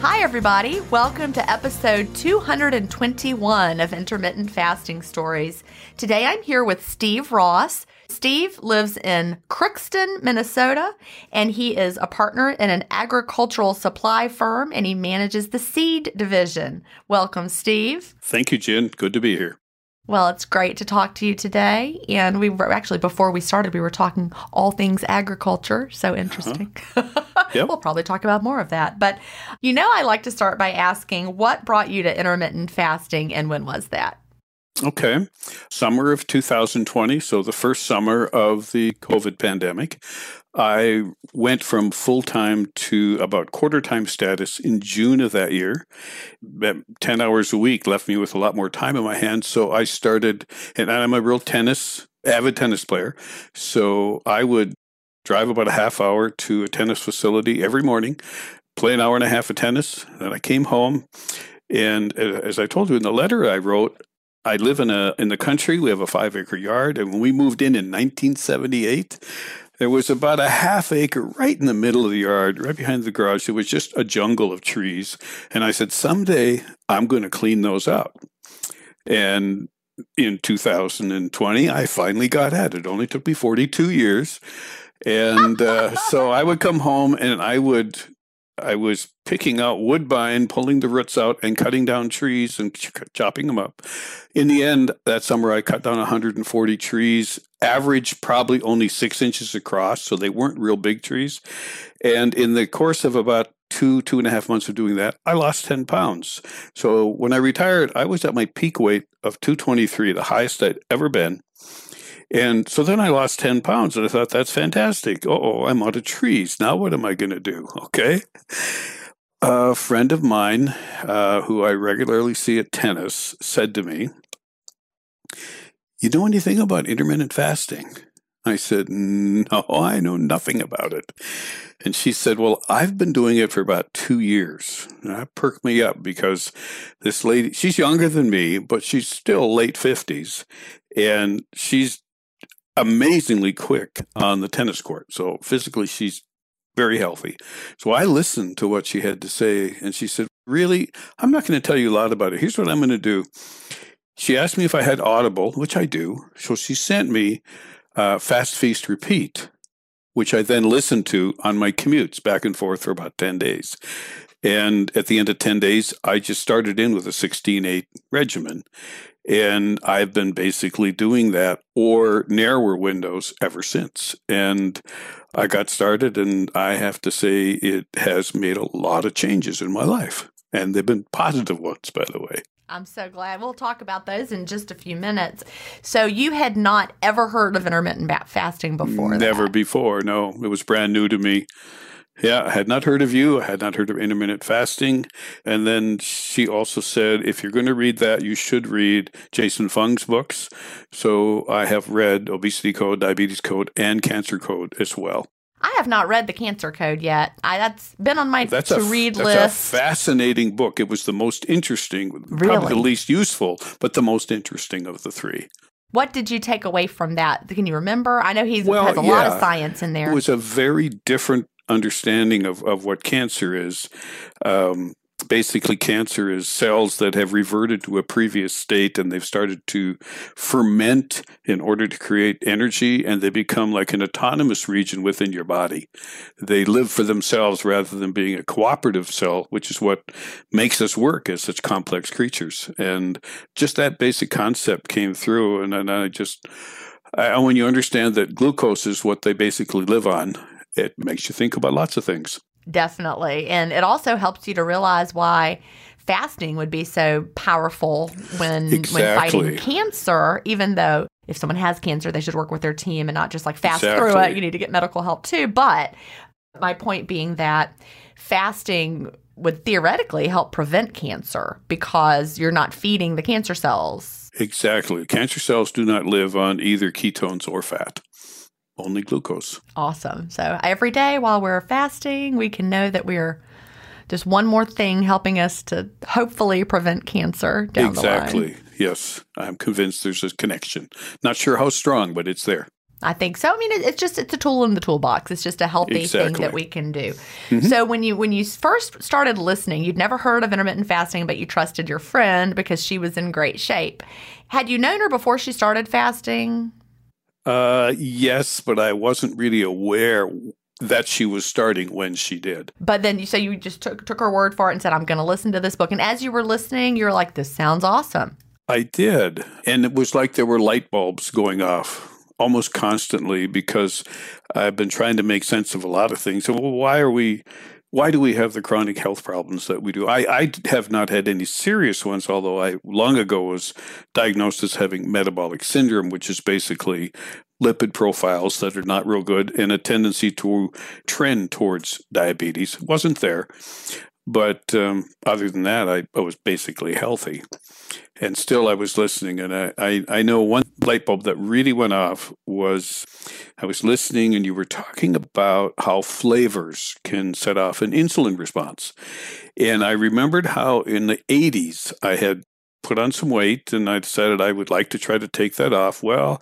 Hi, everybody. Welcome to episode 221 of Intermittent Fasting Stories. Today I'm here with Steve Ross. Steve lives in Crookston, Minnesota, and he is a partner in an agricultural supply firm and he manages the seed division. Welcome, Steve. Thank you, Gin. Good to be here. Well, it's great to talk to you today. And we were actually, before we started, we were talking all things agriculture. So interesting. Uh-huh. Yep. we'll probably talk about more of that. But you know, I like to start by asking what brought you to intermittent fasting and when was that? Okay. Summer of 2020, so the first summer of the COVID pandemic. I went from full time to about quarter time status in June of that year. 10 hours a week left me with a lot more time in my hands. So I started, and I'm a real tennis, avid tennis player. So I would drive about a half hour to a tennis facility every morning, play an hour and a half of tennis. Then I came home. And uh, as I told you in the letter I wrote, I live in a in the country. We have a five acre yard, and when we moved in in 1978, there was about a half acre right in the middle of the yard, right behind the garage. It was just a jungle of trees. And I said, someday I'm going to clean those out. And in 2020, I finally got at it. It only took me 42 years. And uh, so I would come home and I would I was picking out woodbine, pulling the roots out, and cutting down trees and ch- chopping them up. In the end, that summer, I cut down 140 trees, average probably only six inches across, so they weren't real big trees. And in the course of about two, two and a half months of doing that, I lost 10 pounds. So when I retired, I was at my peak weight of 223, the highest I'd ever been. And so then I lost 10 pounds and I thought, that's fantastic. Oh, I'm out of trees. Now what am I going to do? Okay. A friend of mine uh, who I regularly see at tennis said to me, You know anything about intermittent fasting? I said, No, I know nothing about it. And she said, Well, I've been doing it for about two years. And that perked me up because this lady, she's younger than me, but she's still late 50s. And she's amazingly quick on the tennis court. So physically, she's very healthy. So I listened to what she had to say, and she said, Really, I'm not going to tell you a lot about it. Here's what I'm going to do. She asked me if I had Audible, which I do. So she sent me uh, Fast Feast Repeat, which I then listened to on my commutes back and forth for about 10 days. And at the end of 10 days, I just started in with a 16 8 regimen. And I've been basically doing that or narrower windows ever since. And I got started, and I have to say, it has made a lot of changes in my life. And they've been positive ones, by the way. I'm so glad. We'll talk about those in just a few minutes. So, you had not ever heard of intermittent fasting before? Never that. before. No, it was brand new to me. Yeah, I had not heard of you. I had not heard of intermittent fasting. And then she also said, if you're going to read that, you should read Jason Fung's books. So I have read Obesity Code, Diabetes Code, and Cancer Code as well. I have not read the Cancer Code yet. I, that's been on my that's to a, read that's list. That's a fascinating book. It was the most interesting, really? probably the least useful, but the most interesting of the three. What did you take away from that? Can you remember? I know he well, has a yeah, lot of science in there. It was a very different understanding of, of what cancer is. Um, basically, cancer is cells that have reverted to a previous state and they've started to ferment in order to create energy, and they become like an autonomous region within your body. They live for themselves rather than being a cooperative cell, which is what makes us work as such complex creatures. And just that basic concept came through, and, and I just. I, when you understand that glucose is what they basically live on, it makes you think about lots of things. Definitely. And it also helps you to realize why fasting would be so powerful when exactly. when fighting cancer, even though if someone has cancer, they should work with their team and not just like fast exactly. through it. You need to get medical help too. But my point being that fasting would theoretically help prevent cancer because you're not feeding the cancer cells. Exactly. Cancer cells do not live on either ketones or fat only glucose. Awesome. So every day while we're fasting, we can know that we're just one more thing helping us to hopefully prevent cancer down exactly. the line. Exactly. Yes. I'm convinced there's a connection. Not sure how strong, but it's there. I think so. I mean, it's just it's a tool in the toolbox. It's just a healthy exactly. thing that we can do. Mm-hmm. So when you when you first started listening, you'd never heard of intermittent fasting, but you trusted your friend because she was in great shape. Had you known her before she started fasting? Uh, yes, but I wasn't really aware that she was starting when she did. But then you say you just took took her word for it and said, "I'm going to listen to this book." And as you were listening, you're like, "This sounds awesome." I did, and it was like there were light bulbs going off almost constantly because I've been trying to make sense of a lot of things. So why are we? Why do we have the chronic health problems that we do? I, I have not had any serious ones, although I long ago was diagnosed as having metabolic syndrome, which is basically lipid profiles that are not real good and a tendency to trend towards diabetes. wasn't there. But um, other than that, I, I was basically healthy. And still, I was listening. And I, I, I know one light bulb that really went off was I was listening, and you were talking about how flavors can set off an insulin response. And I remembered how in the 80s I had put on some weight and I decided I would like to try to take that off. Well,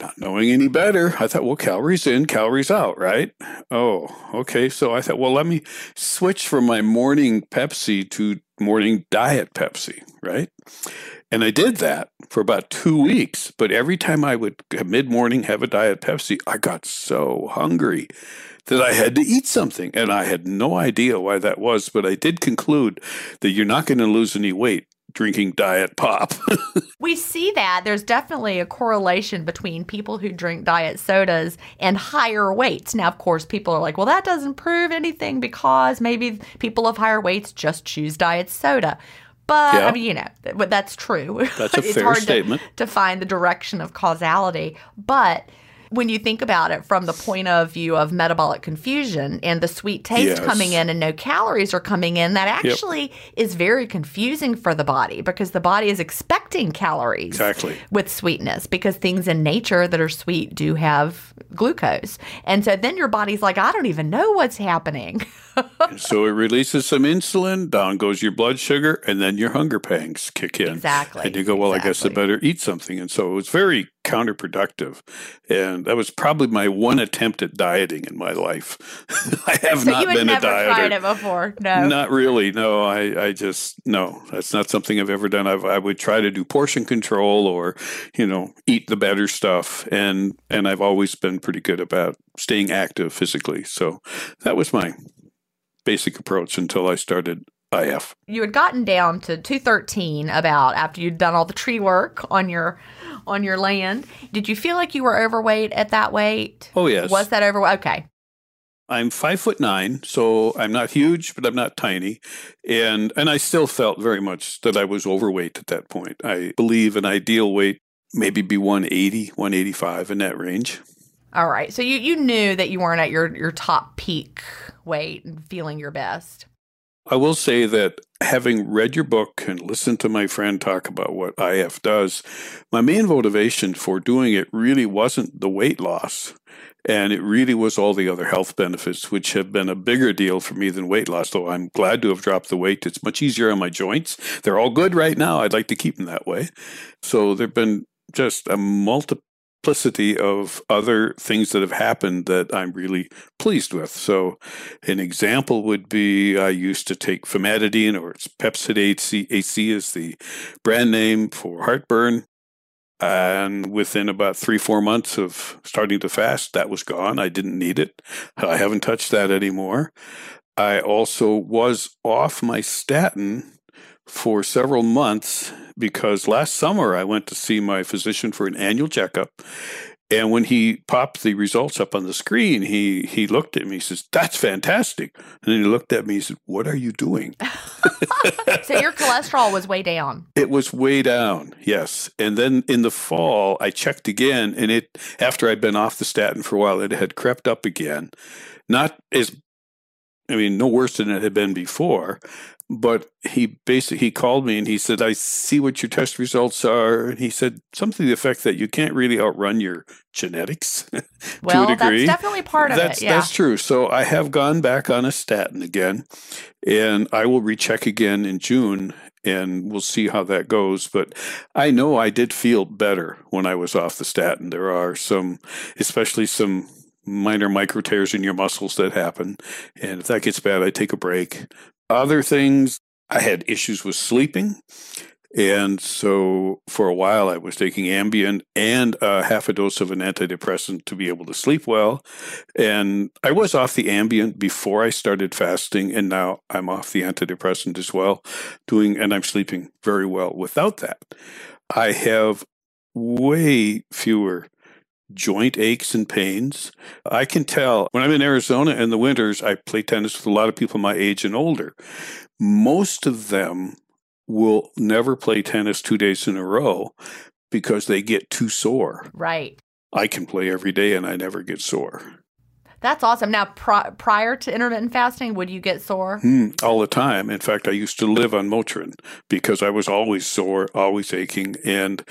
not knowing any better, I thought, well, calories in, calories out, right? Oh, okay. So I thought, well, let me switch from my morning Pepsi to morning diet Pepsi, right? And I did that for about two weeks. But every time I would mid morning have a diet Pepsi, I got so hungry that I had to eat something. And I had no idea why that was. But I did conclude that you're not going to lose any weight drinking diet pop. we see that there's definitely a correlation between people who drink diet sodas and higher weights. Now, of course, people are like, well, that doesn't prove anything because maybe people of higher weights just choose diet soda. But Yeah. I mean, you know, but that's true. That's a it's fair hard to- statement. To, find the direction of causality. But when you think about it from the point of view of metabolic confusion and the sweet taste Yes. coming in and no calories are coming in, that actually is very confusing for the body because the body is expecting calories Exactly. with sweetness because things in nature that are sweet do have glucose. And so then your body's like, I don't even know what's happening. so it releases some insulin, down goes your blood sugar, and then your hunger pangs kick in. Exactly, And you go, well, I guess I better eat something. And so it was very counterproductive. And that was probably my one attempt at dieting in my life. I have so not you had been a never dieter. tried it before. No. Not really. No, I, I just no. That's not something I've ever done. I've, I would try to do portion control or, you know, eat the better stuff, and and I've always been pretty good about staying active physically. So that was my basic approach until I started IF. you had gotten down to 213 about after you'd done all the tree work on your on your land. Did you feel like you were overweight at that weight? Oh yes, Was that overweight? Okay. I'm five foot nine, so I'm not huge, but I'm not tiny, and and I still felt very much that I was overweight at that point. I believe an ideal weight maybe be 180, 185 in that range. All right. So you you knew that you weren't at your your top peak weight and feeling your best. I will say that having read your book and listened to my friend talk about what IF does, my main motivation for doing it really wasn't the weight loss. And it really was all the other health benefits, which have been a bigger deal for me than weight loss. Though I'm glad to have dropped the weight. It's much easier on my joints. They're all good right now. I'd like to keep them that way. So there have been just a multiplicity of other things that have happened that I'm really pleased with. So an example would be I used to take famotidine, or it's Pepcid AC, AC is the brand name for heartburn. And within about three, four months of starting to fast, that was gone. I didn't need it. I haven't touched that anymore. I also was off my statin for several months because last summer I went to see my physician for an annual checkup. And when he popped the results up on the screen, he he looked at me. He says, "That's fantastic." And then he looked at me. He said, "What are you doing?" So your cholesterol was way down. It was way down, yes. And then in the fall, I checked again, and it after I'd been off the statin for a while, it had crept up again. Not as, I mean, no worse than it had been before. But he basically he called me and he said, "I see what your test results are." And he said something to the effect that you can't really outrun your genetics Well, to a degree. that's definitely part of that's, it. Yeah. That's true. So I have gone back on a statin again, and I will recheck again in June, and we'll see how that goes. But I know I did feel better when I was off the statin. There are some, especially some minor micro tears in your muscles that happen, and if that gets bad, I take a break. Other things, I had issues with sleeping. And so for a while, I was taking Ambien and uh, half a dose of an antidepressant to be able to sleep well. And I was off the Ambien before I started fasting, and now I'm off the antidepressant as well, doing, and I'm sleeping very well without that. I have way fewer joint aches and pains. I can tell when I'm in Arizona in the winters, I play tennis with a lot of people my age and older. Most of them will never play tennis two days in a row because they get too sore. Right. I can play every day and I never get sore. That's awesome. Now, pri- prior to intermittent fasting, would you get sore? Hmm, all the time. In fact, I used to live on Motrin because I was always sore, always aching, and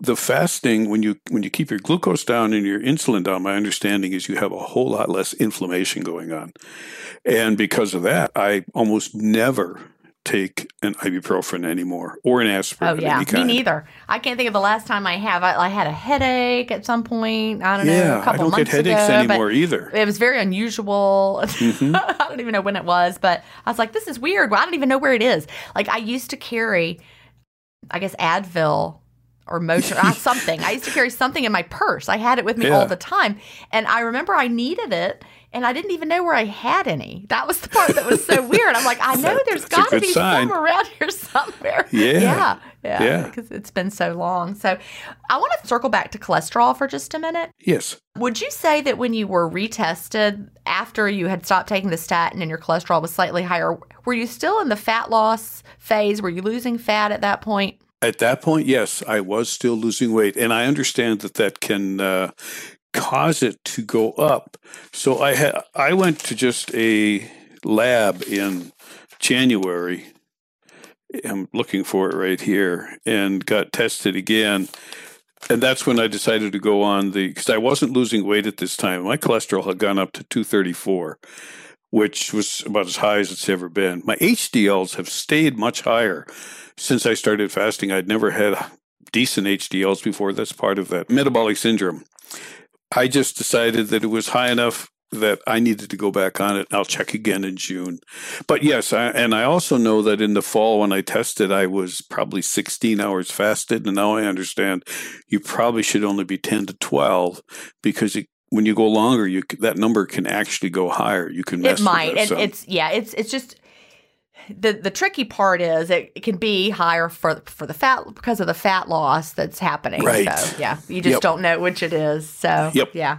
the fasting when you when you keep your glucose down and your insulin down my understanding is you have a whole lot less inflammation going on and because of that i almost never take an ibuprofen anymore or an aspirin Oh yeah, me neither. I can't think of the last time I have. I, I had a headache at some point. I don't know, yeah a i couple don't get months headaches ago, anymore either It was very unusual. Mhm. I don't even know when it was, but I was like, this is weird. Well, I don't even know where it is. Like I used to carry, I guess Advil or Motrin, uh, something. I used to carry something in my purse. I had it with me Yeah. all the time, and I remember I needed it. and I didn't even know where I had any. That was the part that was so weird. I'm like, I know there's got to be sign. some around here somewhere. Yeah. Yeah. Yeah. Because yeah. it's been so long. So I want to circle back to cholesterol for just a minute. Yes. Would you say that when you were retested after you had stopped taking the statin and your cholesterol was slightly higher, were you still in the fat loss phase? Were you losing fat at that point? At that point, yes, I was still losing weight, and I understand that that can uh, cause it to go up. So I had I went to just a lab in January. I'm looking for it right here, and got tested again. And that's when I decided to go on the because I wasn't losing weight at this time. My cholesterol had gone up to 234, which was about as high as it's ever been. My HDLs have stayed much higher since I started fasting. I'd never had decent HDLs before. That's part of that metabolic syndrome. I just decided that it was high enough that I needed to go back on it. I'll check again in June. But yes, I, and I also know that in the fall when I tested, I was probably 16 hours fasted. And now I understand you probably should only be 10 to 12 because it, when you go longer, you that number can actually go higher. You can it might, and it's yeah, it's it's just the the tricky part is it, it, can be higher for for the fat because of the fat loss that's happening. Right. So yeah, you just yep. don't know which it is. So yep. yeah.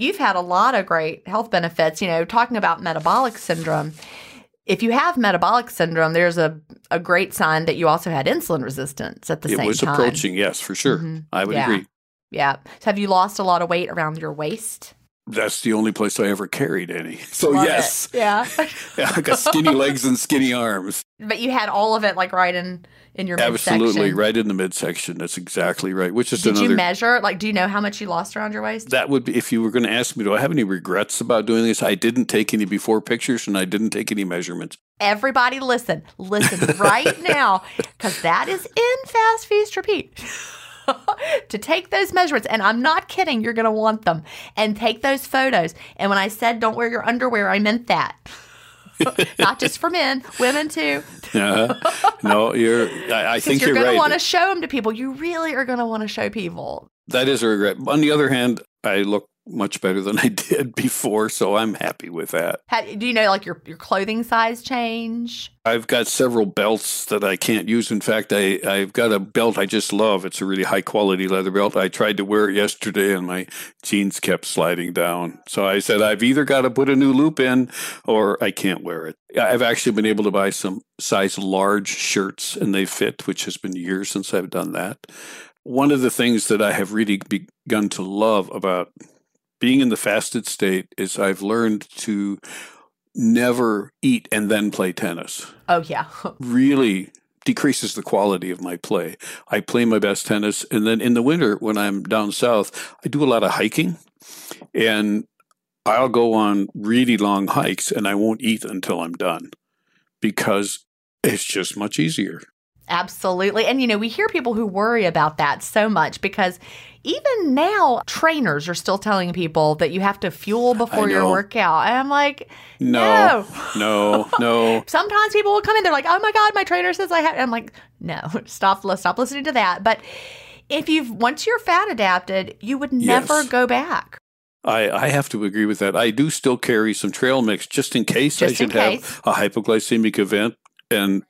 you've had a lot of great health benefits. You know, talking about metabolic syndrome. If you have metabolic syndrome, there's a, a great sign that you also had insulin resistance at the it same time. It was approaching, yes, for sure. Mm-hmm. I would yeah. agree. Yeah. So have you lost a lot of weight around your waist? That's the only place I ever carried any. So Love yes, it. yeah, yeah, I got skinny legs and skinny arms. But you had all of it like right in in your absolutely midsection. right in the midsection. That's exactly right. Which is did another. you measure? Like, do you know how much you lost around your waist? That would be if you were going to ask me. Do I have any regrets about doing this? I didn't take any before pictures, and I didn't take any measurements. Everybody, listen, listen right now, because that is in Fast Feast Repeat. to take those measurements. And I'm not kidding, you're going to want them. And take those photos. And when I said don't wear your underwear, I meant that. not just for men, women too. uh, no, you're. I, I think you're, you're going right. to want to show them to people. You really are going to want to show people. That is a regret. On the other hand, I look much better than I did before, so I'm happy with that. How, do you know like your your clothing size change? I've got several belts that I can't use. In fact, I I've got a belt I just love. It's a really high quality leather belt. I tried to wear it yesterday and my jeans kept sliding down. So I said I've either got to put a new loop in or I can't wear it. I've actually been able to buy some size large shirts and they fit, which has been years since I've done that one of the things that I have really begun to love about being in the fasted state is I've learned to never eat and then play tennis. Oh, yeah. really decreases the quality of my play. I play my best tennis. And then in the winter, when I'm down south, I do a lot of hiking. And I'll go on really long hikes and I won't eat until I'm done because it's just much easier. Absolutely. And, you know, we hear people who worry about that so much because even now, trainers are still telling people that you have to fuel before your workout. And I'm like, no, no, no. no. Sometimes people will come in, they're like, oh my God, my trainer says I have. I'm like, no, stop, stop listening to that. But if you've, once you're fat adapted, you would never yes. go back. I, I have to agree with that. I do still carry some trail mix just in case just I should have a hypoglycemic event. And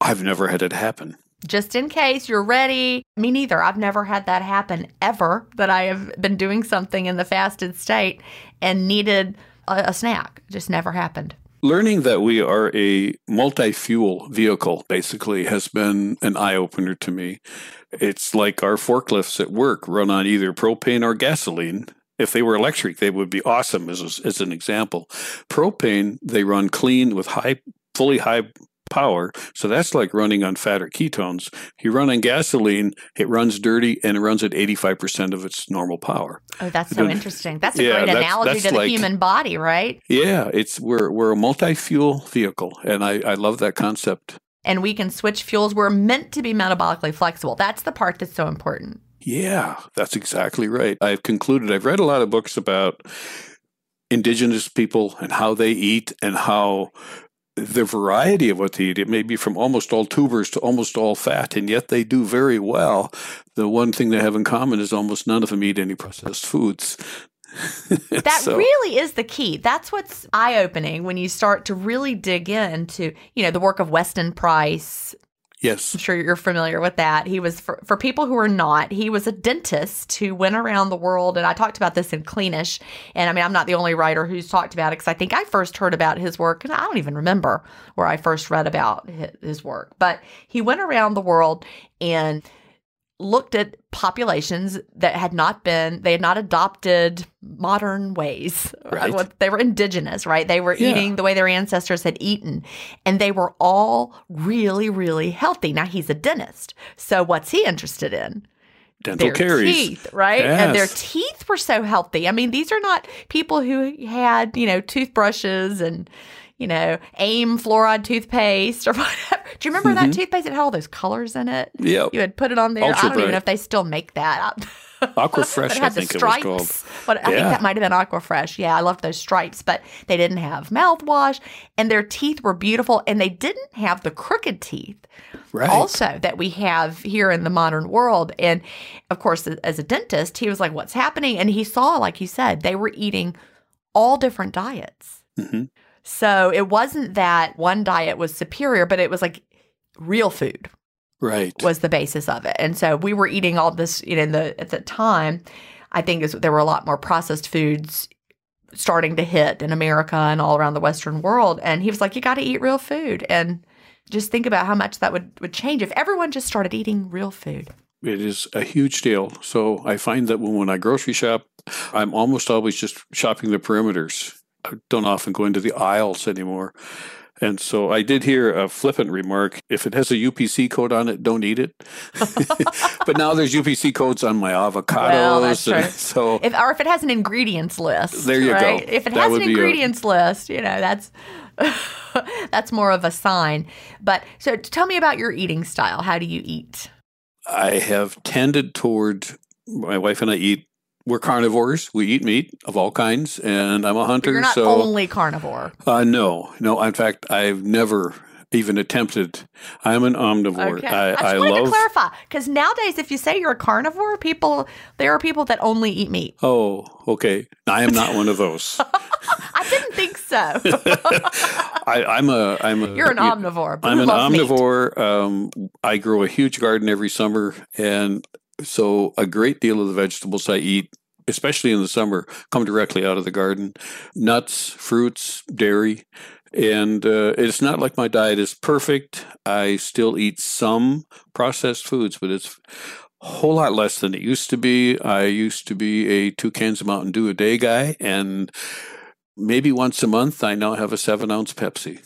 I've never had it happen. Just in case you're ready. Me neither. I've never had that happen ever that I have been doing something in the fasted state and needed a, a snack. Just never happened. Learning that we are a multi fuel vehicle basically has been an eye opener to me. It's like our forklifts at work run on either propane or gasoline. If they were electric, they would be awesome as, as an example. Propane, they run clean with high, fully high power. So that's like running on fat or ketones. You run on gasoline, it runs dirty and it runs at 85% of its normal power. Oh, that's so interesting. That's a yeah, great that's, analogy that's to the like, human body, right? Yeah, it's we're we're a multi-fuel vehicle and I, I love that concept. And we can switch fuels. We're meant to be metabolically flexible. That's the part that's so important. Yeah, that's exactly right. I've concluded I've read a lot of books about indigenous people and how they eat and how the variety of what they eat. It may be from almost all tubers to almost all fat, and yet they do very well. The one thing they have in common is almost none of them eat any processed foods. that so. really is the key. That's what's eye opening when you start to really dig into, you know, the work of Weston Price, Yes. I'm sure you're familiar with that. He was, for, for people who are not, he was a dentist who went around the world. And I talked about this in Cleanish. And I mean, I'm not the only writer who's talked about it because I think I first heard about his work, and I don't even remember where I first read about his work. But he went around the world and looked at populations that had not been they had not adopted modern ways right. they were indigenous right they were yeah. eating the way their ancestors had eaten and they were all really really healthy now he's a dentist so what's he interested in dental their caries. teeth, right? Yes. And their teeth were so healthy. I mean, these are not people who had, you know, toothbrushes and you know, AIM fluoride toothpaste or whatever. Do you remember mm-hmm. that toothpaste that had all those colors in it? Yeah. You had put it on there. Ultra I don't bright. even know if they still make that. Aquafresh, I think it was called. But I think that might have been Aquafresh. Yeah, I loved those stripes, but they didn't have mouthwash, and their teeth were beautiful, and they didn't have the crooked teeth. Right. Also, that we have here in the modern world, and of course, as a dentist, he was like, "What's happening?" And he saw, like you said, they were eating all different diets. Mm-hmm. So it wasn't that one diet was superior, but it was like real food. Right. Was the basis of it. And so we were eating all this, you know, in the at the time, I think there were a lot more processed foods starting to hit in America and all around the Western world. And he was like, You gotta eat real food. And just think about how much that would, would change if everyone just started eating real food. It is a huge deal. So I find that when, when I grocery shop, I'm almost always just shopping the perimeters don't often go into the aisles anymore. And so I did hear a flippant remark if it has a UPC code on it, don't eat it. but now there's UPC codes on my avocados. Well, that's true. So if, or if it has an ingredients list. There you right? go. If it that has an ingredients a, list, you know, that's that's more of a sign. But so tell me about your eating style. How do you eat? I have tended toward my wife and I eat we're carnivores. We eat meat of all kinds, and I'm a hunter. But you're not so, only carnivore. Uh, no, no. In fact, I've never even attempted. I'm an omnivore. Okay. I, I, just I wanted love, to clarify because nowadays, if you say you're a carnivore, people there are people that only eat meat. Oh, okay. I am not one of those. I didn't think so. I, am a. I'm a. You're an omnivore. I'm an omnivore. Um, I grow a huge garden every summer, and so a great deal of the vegetables I eat, especially in the summer, come directly out of the garden. Nuts, fruits, dairy. And uh, it's not like my diet is perfect. I still eat some processed foods, but it's a whole lot less than it used to be. I used to be a two cans of Mountain Dew a day guy, and maybe once a month I now have a seven ounce Pepsi.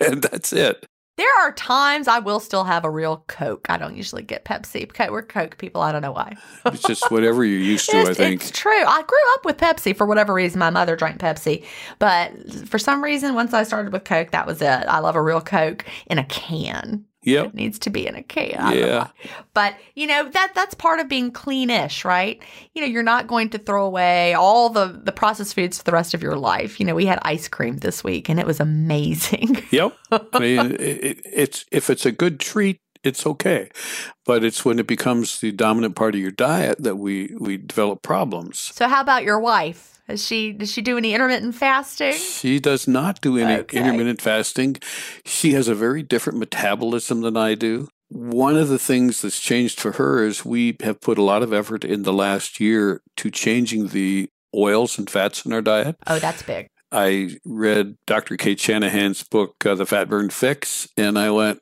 and that's it. There are times I will still have a real Coke. I don't usually get Pepsi. We're Coke people. I don't know why. it's just whatever you're used to, I think. It's true. I grew up with Pepsi for whatever reason. My mother drank Pepsi. But for some reason, once I started with Coke, that was it. I love a real Coke in a can. Yep. It needs to be in a can. Yeah. But, you know, that that's part of being cleanish, right? You know, you're not going to throw away all the the processed foods for the rest of your life. You know, we had ice cream this week and it was amazing. yep. I mean, it, it's if it's a good treat, it's okay. But it's when it becomes the dominant part of your diet that we we develop problems. So how about your wife? Is she does she do any intermittent fasting? She does not do any Okay. intermittent fasting. She has a very different metabolism than I do. One of the things that's changed for her is we have put a lot of effort in the last year to changing the oils and fats in our diet. Oh, that's big. I read Dr. Cate Shanahan's book, uh, The Fat Burn Fix, and I went,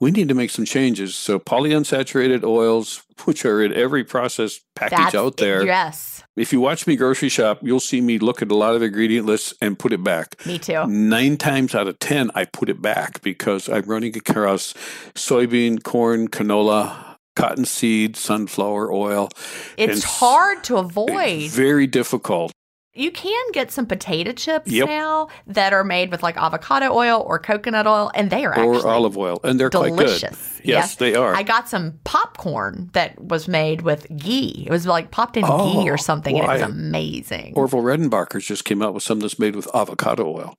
we need to make some changes. So polyunsaturated oils, which are in every processed package That's out there. Yes, If you watch me grocery shop, you'll see me look at a lot of ingredient lists and put it back. me too. Nine times out of 10, I put it back because I'm running across soybean, corn, canola, cottonseed, sunflower oil. It's hard to avoid. Very difficult. You can get some potato chips Yep. now that are made with like avocado oil or coconut oil, and they are Or actually olive oil. And they're quite good. Delicious. Yes, they are. I got some popcorn that was made with ghee. It was like popped in Oh, ghee or oh, something, and it was why? amazing. Orville Redenbacher's just came out with something that's made with avocado oil.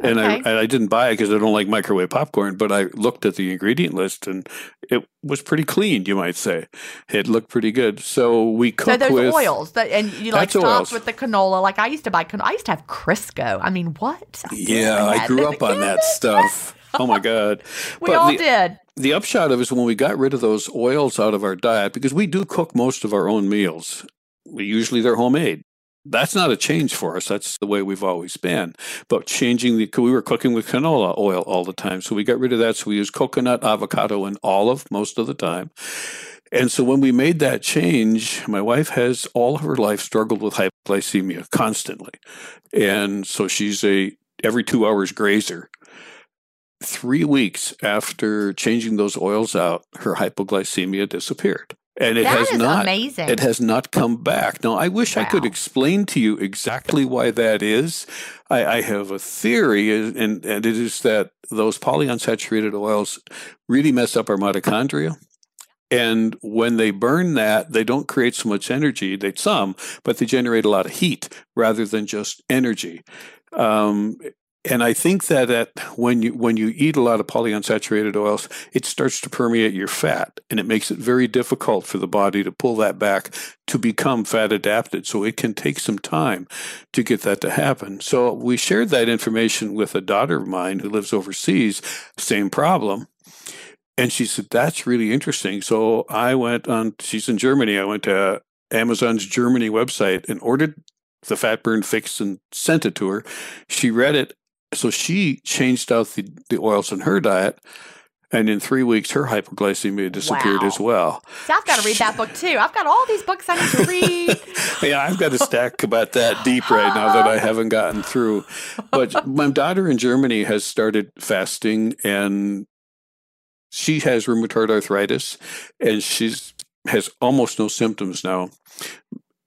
And I, Okay. and I didn't buy it because I don't like microwave popcorn, but I looked at the ingredient list and it was pretty clean, you might say. It looked pretty good. So we cook so those with oils that, and you like That's stop oils. with the canola. Like I used to buy canola. I used to have Crisco. I mean, what? I Yeah, I grew up on that stuff. Oh my God. We But all the, did. The upshot of it is when we got rid of those oils out of our diet, because we do cook most of our own meals, we, usually they're homemade. That's not a change for us. That's the way we've always been. But changing the, we were cooking with canola oil all the time. So we got rid of that. So we use coconut, avocado, and olive most of the time. And so when we made that change, my wife has all of her life struggled with hypoglycemia constantly. And so she's a every two hours grazer. Three weeks after changing those oils out, her hypoglycemia disappeared. And it That has not amazing. it has not come back. Now, I wish I could explain to you exactly why that is. I, I have a theory, and, and it is that those polyunsaturated oils really mess up our mitochondria. And when they burn that, they don't create so much energy. They some, but they generate a lot of heat rather than just energy. Um, and I think that, that when you when you eat a lot of polyunsaturated oils, it starts to permeate your fat, and it makes it very difficult for the body to pull that back to become fat adapted. So it can take some time to get that to happen. So we shared that information with a daughter of mine who lives overseas, same problem. And she said, That's really interesting. So I went on, she's in Germany. I went to Amazon's Germany website and ordered the fat burn fix and sent it to her. She read it. So she changed out the, the oils in her diet. And in three weeks, her hypoglycemia disappeared Wow. as well. I've got to read that book too. I've got all these books I need to read. yeah, I've got a stack about that deep right now that I haven't gotten through. But my daughter in Germany has started fasting and she has rheumatoid arthritis and she's has almost no symptoms now.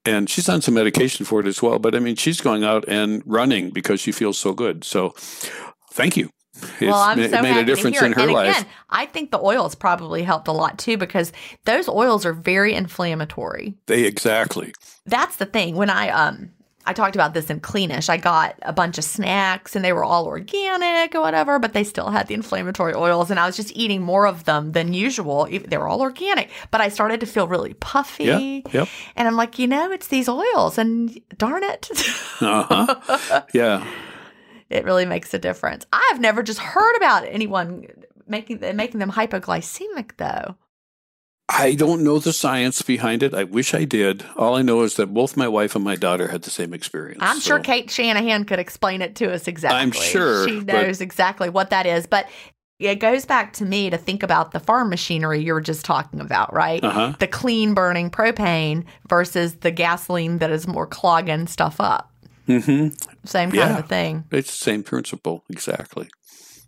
And she's on some medication for it as well. But I mean, she's going out and running because she feels so good. So thank you. It's well, I'm so made a difference in her and life. again, I think the oils probably helped a lot too because those oils are very inflammatory. they exactly. That's the thing. When I um I talked about this in Cleanish, I got a bunch of snacks and they were all organic or whatever, but they still had the inflammatory oils and I was just eating more of them than usual. They were all organic, but I started to feel really puffy. Yeah. Yep. And I'm like, you know, it's these oils and darn it. Uh-huh. yeah. it really makes a difference. I've never just heard about anyone making making them hypoglycemic though. I don't know the science behind it. I wish I did. All I know is that both my wife and my daughter had the same experience. I'm sure Cate Shanahan could explain it to us exactly. I'm sure, she but- knows exactly what that is. But it goes back to me to think about the farm machinery you were just talking about, right? Uh-huh. The clean burning propane versus the gasoline that is more clogging stuff up. hmm Same kind Yeah. of thing. It's the same principle, exactly.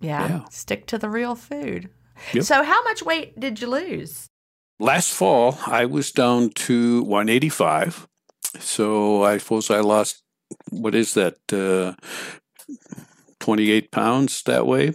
Yeah. Yeah. Stick to the real food. Yep. So, how much weight did you lose? Last fall, I was down to 185. So I suppose I lost, what is that, uh, 28 pounds that way.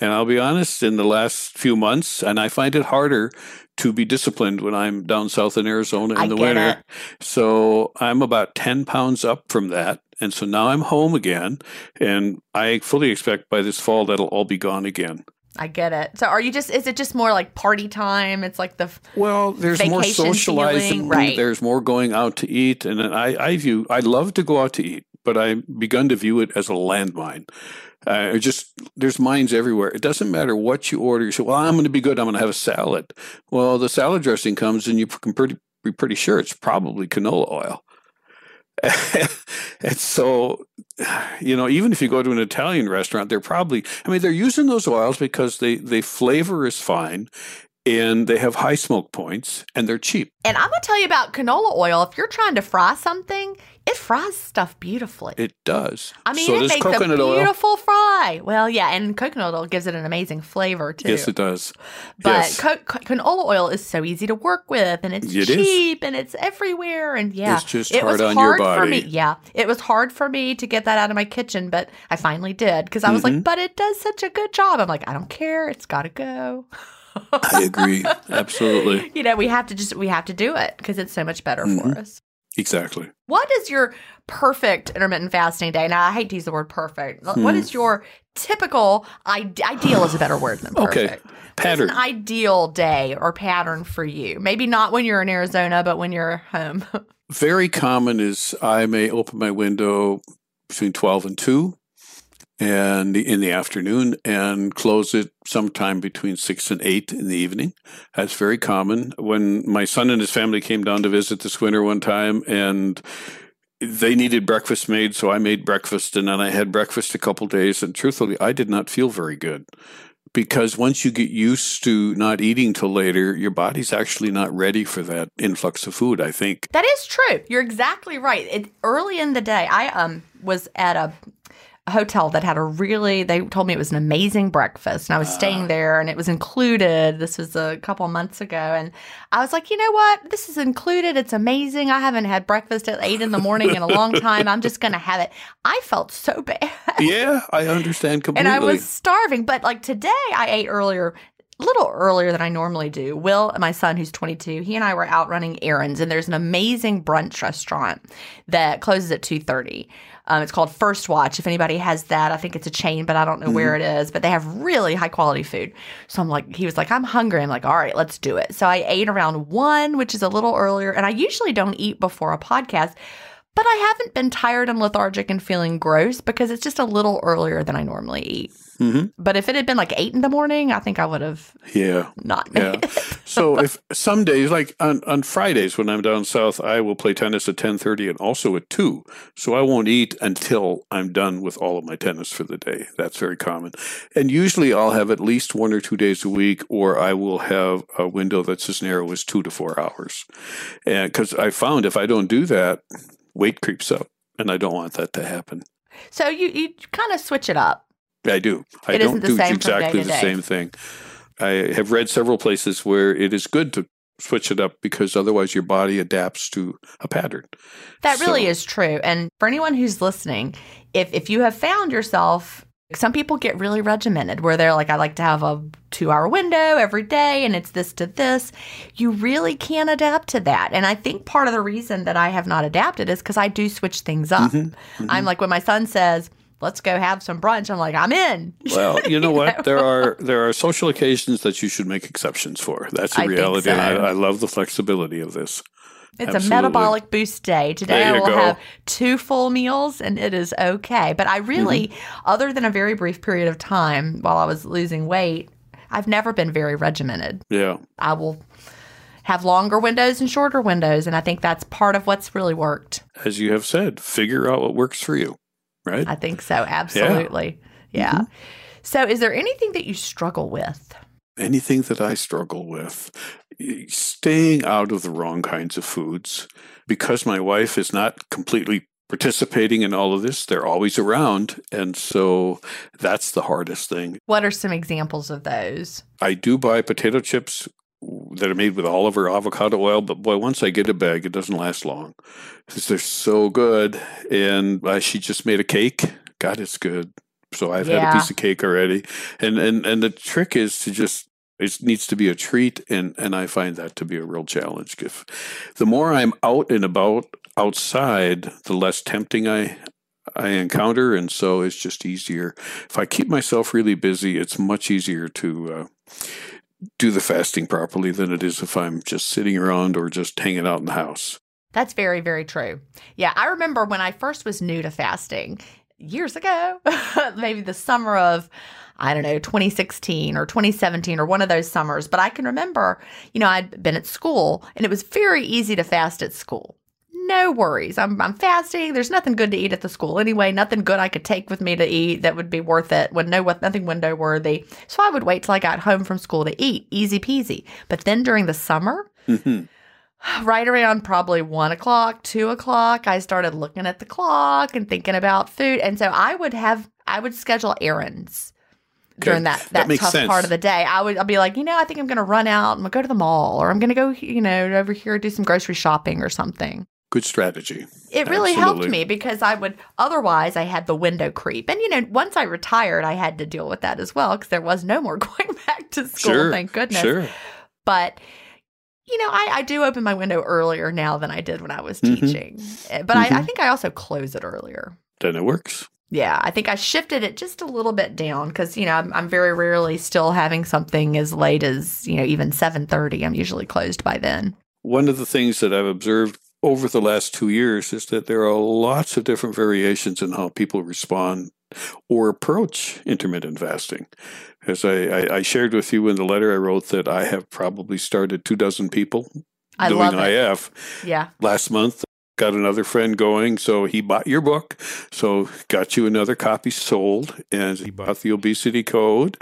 And I'll be honest, in the last few months, and I find it harder to be disciplined when I'm down south in Arizona in I the winter. it. So I'm about 10 pounds up from that. And so now I'm home again. And I fully expect by this fall that'll all be gone again. I get it. So, are you just, is it just more like party time? It's like the, Well, there's more socializing. feeling, right. There's more going out to eat, and I, I view. I love to go out to eat, but I've begun to view it as a landmine. Uh, just there's mines everywhere. It doesn't matter what you order. You say, "Well, I'm going to be good. I'm going to have a salad." Well, the salad dressing comes, and you can pretty be pretty sure it's probably canola oil. and so, you know, even if you go to an Italian restaurant, they're probably, I mean, they're using those oils because they, they flavor is fine and they have high smoke points and they're cheap. and I'm going to tell you about canola oil. If you're trying to fry something, it fries stuff beautifully. It does. I mean, so it makes a coconut oil. beautiful fry. Well, yeah, and coconut oil gives it an amazing flavor too. Yes, it does. but yes. co- co- canola oil is so easy to work with, and it's It is. cheap, and it's everywhere. And yeah, It's just it hard was on your hard for me. Yeah, it was hard for me to get that out of my kitchen, but I finally did because I was Mm-hmm. like, "But it does such a good job." I'm like, "I don't care. It's got to go." I agree. Absolutely. You know, we have to just we have to do it because it's so much better Mm-hmm. for us. Exactly. What is your perfect intermittent fasting day? Now, I hate to use the word perfect. Hmm. What is your typical ide- ideal is a better word than Okay. perfect. What's Pattern. an ideal day or pattern for you? Maybe not when you're in Arizona, but when you're home. Very common is I may open my window between 12 and 2 and in the afternoon and close it sometime between 6 and 8 in the evening. That's very common. When my son and his family came down to visit this winter one time and they needed breakfast made, so I made breakfast and then I had breakfast a couple days and truthfully I did not feel very good. Because once you get used to not eating till later, your body's actually not ready for that influx of food, I think. that is true. You're exactly right. It, early in the day, I um was at a a hotel that had a really they told me it was an amazing breakfast and i was staying ah. there and it was included. This was a couple months ago and i was like you know what? This is included. It's amazing. I haven't had breakfast at eight in the morning in a long time. I'm just gonna have it. I felt so bad. Yeah, I understand completely. and i was starving but like today i ate earlier a little earlier than I normally do. Will, my son who's 22, he and I were out running errands and there's an amazing brunch restaurant that closes at 2:30. Um, it's called First Watch. If anybody has that, I think it's a chain, but I don't know where it is. But they have really high quality food. So I'm like, he was like, I'm hungry. I'm like, all right, let's do it. So I ate around one, which is a little earlier, and I usually don't eat before a podcast. But I haven't been tired and lethargic and feeling gross because it's just a little earlier than I normally eat. Mhm. But if it had been like eight in the morning, I think I would have Yeah, not yeah. so if some days, like on, on Fridays when I'm down south, I will play tennis at ten thirty and also at two. So I won't eat until I'm done with all of my tennis for the day. That's very common. And usually I'll have at least one or two days a week, or I will have a window that's as narrow as two to four hours. And because I found if I don't do that, weight creeps up, and I don't want that to happen. So you you kind of switch it up. I do. I It don't do same from day exactly the same thing. I have read several places where it is good to switch it up because otherwise your body adapts to a pattern. That really is true. And for anyone who's listening, if if you have found yourself some people get really regimented where they're like I like to have a 2-hour window every day and it's this to this. You really can't adapt to that. And I think part of the reason that I have not adapted is cuz I do switch things up. Mm-hmm. I'm like when my son says, "Let's go have some brunch." I'm like, "I'm in." Well, you know what? know? There are there are social occasions that you should make exceptions for. That's a reality, and. I, I love the flexibility of this. It's Absolutely. a metabolic boost day. Today I will go. have two full meals and it is okay. But I really, Mm-hmm. other than a very brief period of time while I was losing weight, I've never been very regimented. Yeah, I will have longer windows and shorter windows. And I think that's part of what's really worked. as you have said, figure out what works for you. Right? I think so. Absolutely. Yeah. Mm-hmm. So, is there anything that you struggle with? Anything that I struggle with, staying out of the wrong kinds of foods. Because my wife is not completely participating in all of this, they're always around. And so that's the hardest thing. What are some examples of those? I do buy potato chips that are made with olive or avocado oil, but boy, once I get a bag, it doesn't last long because they're so good. And uh, she just made a cake. God, it's good. So I've Yeah. had a piece of cake already. And and and the trick is to just it needs to be a treat and and I find that to be a real challenge. If the more I'm out and about outside, the less tempting I I encounter, and so it's just easier. If I keep myself really busy, it's much easier to uh, do the fasting properly than it is if I'm just sitting around or just hanging out in the house. That's very, very true. Yeah, I remember when I first was new to fasting years ago, maybe the summer of, I don't know, 2016 or 2017 or one of those summers. But I can remember, you know, I'd been at school and it was very easy to fast at school. No worries. I'm, I'm fasting. There's nothing good to eat at the school anyway. Nothing good I could take with me to eat that would be worth it. When no, nothing window worthy. So I would wait till I got home from school to eat. Easy peasy. But then during the summer, Mhm. right around probably one o'clock, two o'clock, I started looking at the clock and thinking about food. And so I would have, I would schedule errands during that, that that, tough sense. part of the day. I would, I'll be like, you know, I think I'm going to run out. I'm going to go to the mall or I'm going to go, you know, over here, do some grocery shopping or something. Good strategy. It really helped me because I would, otherwise, I had the window creep. And, you know, once I retired, I had to deal with that as well because there was no more going back to school. Sure. Thank goodness Sure. but you know I, I do open my window earlier now than i did when i was Mhm. teaching Eh, but I, I Mhm. think i also close it earlier Then it works. yeah i think i shifted it just a little bit down because you know I'm, I'm very rarely still having something as late as you know even 7.30 i'm usually closed by then One of the things that I've observed over the last two years is that there are lots of different variations in how people respond or approach intermittent fasting. As I, I, I shared with you in the letter I wrote that I have probably started two dozen people i doing IF yeah last month. Got another friend going, so he bought your book, so got you another copy sold, and he bought the obesity code,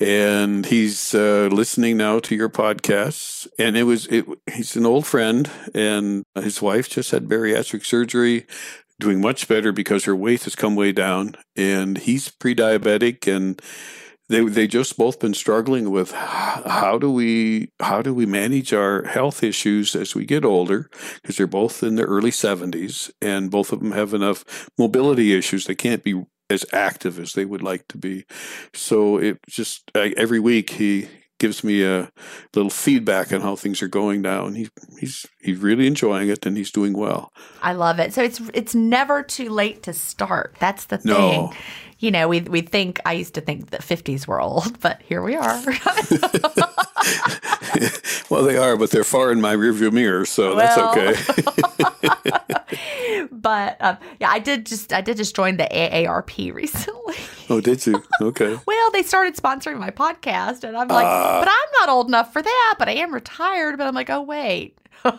and he's uh, listening now to your podcasts. And it was it. He's an old friend, and his wife just had bariatric surgery, doing much better because her weight has come way down, and he's pre-diabetic and they they just both been struggling with how do we how do we manage our health issues as we get older because they're both in their early 70s and both of them have enough mobility issues they can't be as active as they would like to be. So it just I, every week he gives me a little feedback on how things are going now and he, he's he's really enjoying it and he's doing well i love it so it's it's never too late to start that's the thing No. you know we, we think i used to think that 50s were old but here we are well they are but they're far in my rearview mirror so that's okay but um, yeah, I did just I did just join the AARP recently. oh did you okay well, they started sponsoring my podcast, and I'm like, Ah. but I'm not old enough for that. But I am retired. But I'm like, oh wait,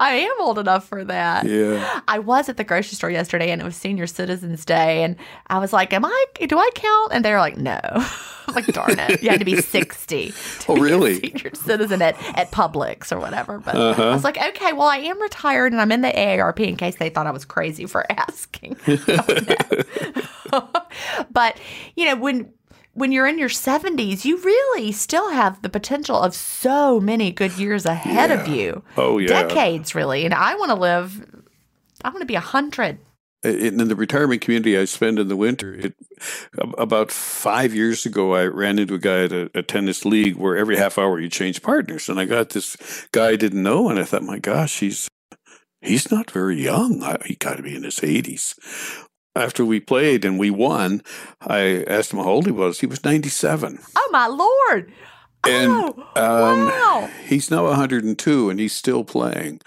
I am old enough for that. yeah I was at the grocery store yesterday, and it was Senior Citizens Day, and I was like, "Am I? Do I count?" And they're like, "No." I'm like, darn it, you had to be 60 to Oh, be a really? senior citizen at at Publix or whatever. But Uh-huh. I was like, okay, well, I am retired, and I'm in the AARP in case they thought I was crazy for asking. but you know, when when you're in your 70s, you really still have the potential of so many good years ahead of you. Oh yeah. Decades really. And i want to live i want to be a hundred. In in the retirement community I spend in the winter, it, about five years ago, I ran into a guy at a, a tennis league where every half hour you change partners, and I got this guy I didn't know, and I thought, my gosh, he's he's not very young. I, he got to be in his eighties. After we played and we won, I asked him how old he was. He was 97. Oh, my lord and oh um, wow he's now one hundred and two, and he's still playing.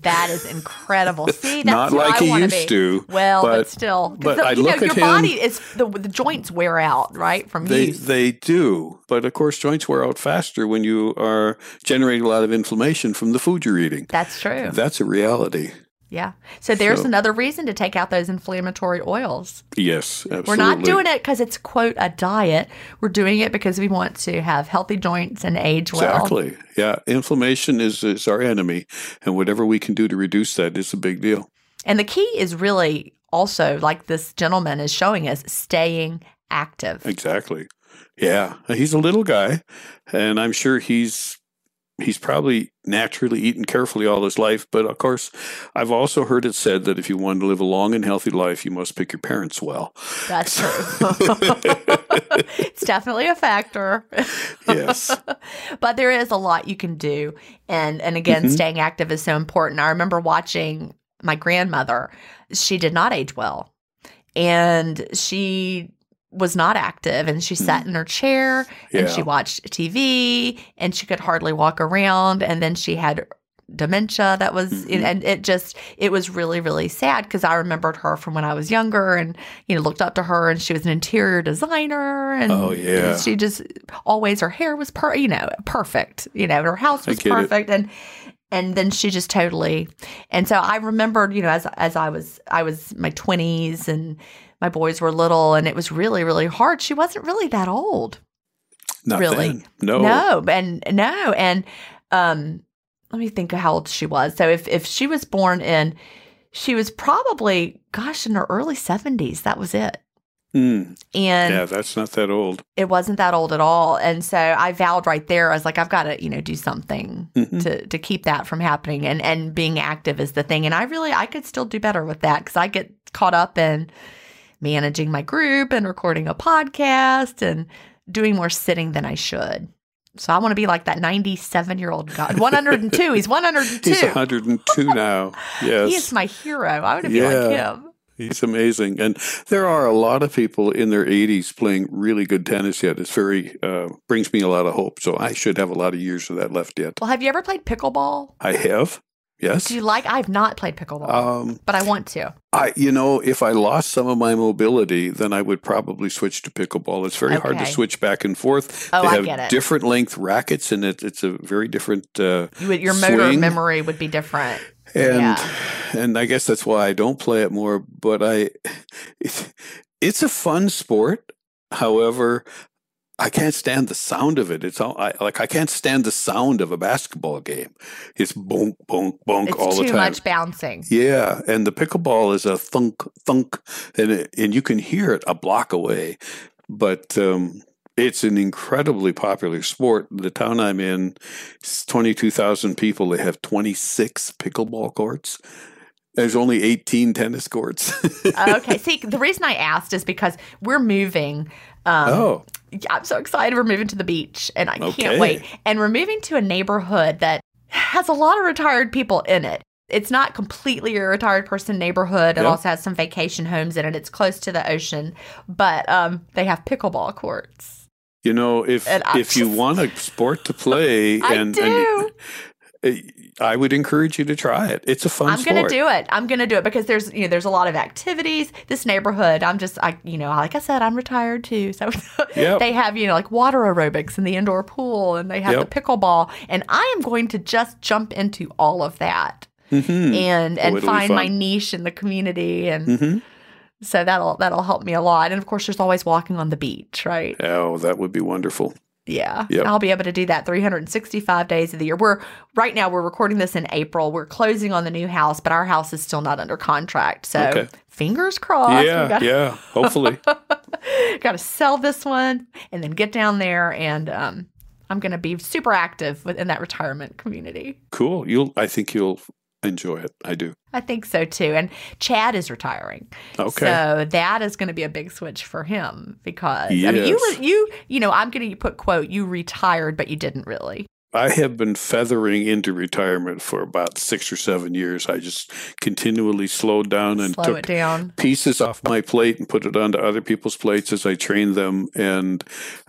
that is incredible see that's Not like I he used be. to, well but, but- still but the- I you know look your at him- body is the, the joints wear out right from They use they do, but of course joints wear out faster when you are generating a lot of inflammation from the food you're eating. that's true That's a reality. Yeah. So there's So- another reason to take out those inflammatory oils. Yes, absolutely. We're not doing it because it's quote a diet. We're doing it because we want to have healthy joints and age well. Exactly. Yeah. Inflammation is, is our enemy. And whatever we can do to reduce that is a big deal. And the key is really also like this gentleman is showing us staying active. Exactly. Yeah. He's a little guy, and I'm sure he's he's probably naturally eaten carefully all his life. But of course, I've also heard it said that if you want to live a long and healthy life, you must pick your parents well. That's true. it's definitely a factor. Yes. but there is a lot you can do. And and again, Mhm. staying active is so important. I remember watching my grandmother. She did not age well. And she was not active and she sat in her chair and she watched TV and she could hardly walk around and then she had dementia that was Mhm. and it just it was really really sad because i remembered her from when i was younger and you know looked up to her and she was an interior designer and Oh, yeah. she just always her hair was per you know perfect you know her house was get it. perfect and and then she just totally and so i remembered you know as as i was i was my 20s and my boys were little and it was really really hard she wasn't really that old Not Really? then. No. no and no and um let me think of how old she was so if if she was born in she was probably gosh in her early 70s that was it Mm. and Yeah, that's not that old. it wasn't that old at all and so i vowed right there i was like i've got to you know do something Mhm. to to keep that from happening and and being active is the thing and i really i could still do better with that because i get caught up in managing my group and recording a podcast and doing more sitting than i should so i want to be like that 97 year old guy 102 he's 102 He's 102 now. Yes. he is my hero i want to be Yeah. like him He's amazing. And there are a lot of people in their 80s playing really good tennis yet. It's very, uh, brings me a lot of hope. So I should have a lot of years of that left yet. well have you ever played pickleball I have. Yes. do you like i've not played pickleball Um, but i want to I, you know, if I lost some of my mobility, then I would probably switch to pickleball. It's very hard to switch back and forth. Oh, they I have get it. different length rackets, and it, it's a very different. Uh, You would, your motor swing. memory would be different. and Yeah. and I guess that's why I don't play it more. But I, it, it's a fun sport. However, I can't stand the sound of it. It's all I, like I can't stand the sound of a basketball game. It's bonk bonk bonk It's all the time. It's too much bouncing. Yeah, and the pickleball is a thunk thunk, and it, and you can hear it a block away. But um, it's an incredibly popular sport. The town I'm in, it's twenty two thousand people. They have twenty six pickleball courts. There's only eighteen tennis courts. okay. See, the reason I asked is because we're moving. Um, oh, I'm so excited. We're moving to the beach, and I Okay. can't wait. And we're moving to a neighborhood that has a lot of retired people in it. It's not completely a retired person neighborhood. It Yep. also has some vacation homes in it. It's close to the ocean, but um, they have pickleball courts. you know, if if you want a sport to play, I and, do. and I would encourage you to try it. It's a fun I'm gonna do it. I'm gonna do it because there's you know there's a lot of activities. This neighborhood, I'm just I you know like I said, I'm retired too, so Yep. they have you know like water aerobics in the indoor pool, and they have Yep. the pickleball, and I am going to just jump into all of that Mhm. and Oh, and it'll find my niche in the community, and Mhm. so that'll that'll help me a lot. And of course, there's always walking on the beach, right? Oh, that would be wonderful. Yeah. Yep. I'll be able to do that 365 days of the year. We're right now we're recording this in April. We're closing on the new house, but our house is still not under contract. So Okay. fingers crossed. yeah, we got yeah. Hopefully. got to sell this one and then get down there and um I'm going to be super active within that retirement community. Cool. You'll. I think you'll enjoy it. I do. I think so too. And Chad is retiring. Okay. So that is going to be a big switch for him because I mean you you you know, I'm going to put quote you retired but you didn't really. I have been feathering into retirement for about six or seven years. I just continually slowed down and Slow took down. pieces off my plate and put it onto other people's plates as I trained them. And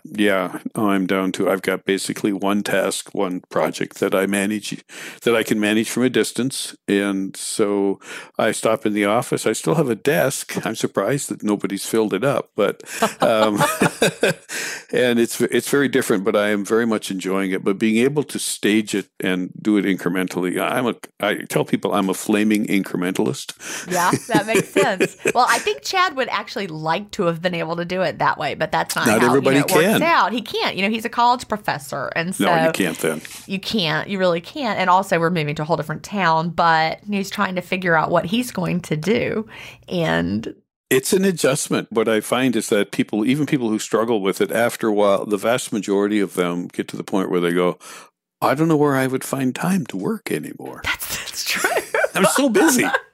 Yeah, I'm down to I've got basically one task, one project that I manage that I can manage from a distance. And so I stop in the office. I still have a desk. I'm surprised that nobody's filled it up, but um, and it's it's very different, but I am very much enjoying it. But being able to stage it and do it incrementally, I'm a I tell people I'm a flaming incrementalist. Yeah, that makes sense. well, I think Chad would actually like to have been able to do it that way, but that's not, Not how everybody you know, it can. out. He can't. You know, he's a college professor, and so no, you can't then. you can't. You really can't. And also, we're moving to a whole different town, but he's trying to figure out what he's going to do, and It's an adjustment. What I find is that people, even people who struggle with it, after a while, the vast majority of them get to the point where they go, I don't know where I would find time to work anymore. that's that's true. I'm so busy.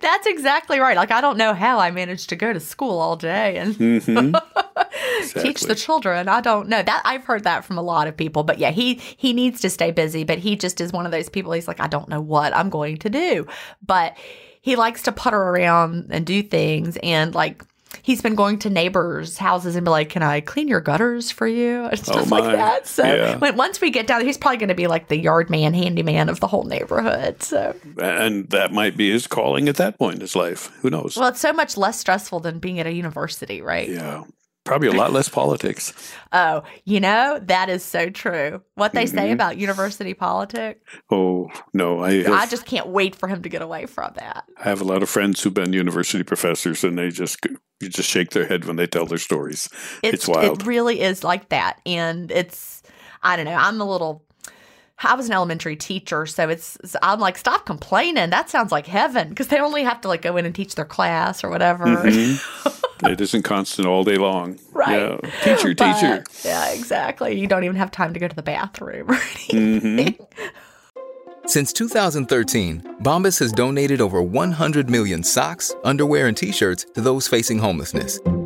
That's exactly right. Like I don't know how I managed to go to school all day and hmm teach the children. I don't know. That I've heard that from a lot of people. But yeah, he he needs to stay busy, but he just is one of those people he's like I don't know what I'm going to do. But he likes to putter around and do things and like He's been going to neighbors' houses and be like, "Can I clean your gutters for you?" and stuff oh, my. like that. So Yeah. when, once we get down, there, he's probably going to be like the yard man, handyman of the whole neighborhood. So And that might be his calling at that point in his life. Who knows? Well, it's so much less stressful than being at a university, right? yeah. Probably a lot less politics. Oh, you know, that is so true. What they say Mhm. about university politics, Oh, no. I have, I just can't wait for him to get away from that. I have a lot of friends who've been university professors and they just you just shake their head when they tell their stories. It's wild. It really is like that. And it's, I don't know, I'm a little. I was an elementary teacher, so it's I'm like, stop complaining. That sounds like heaven because they only have to like go in and teach their class or whatever. Mhm. it isn't constant all day long. Right. Yeah. Teacher, But- teacher. Yeah, exactly. You don't even have time to go to the bathroom or anything. hmm Since 2013, Bombas has donated over 100 million socks, underwear, and t shirts to those facing homelessness.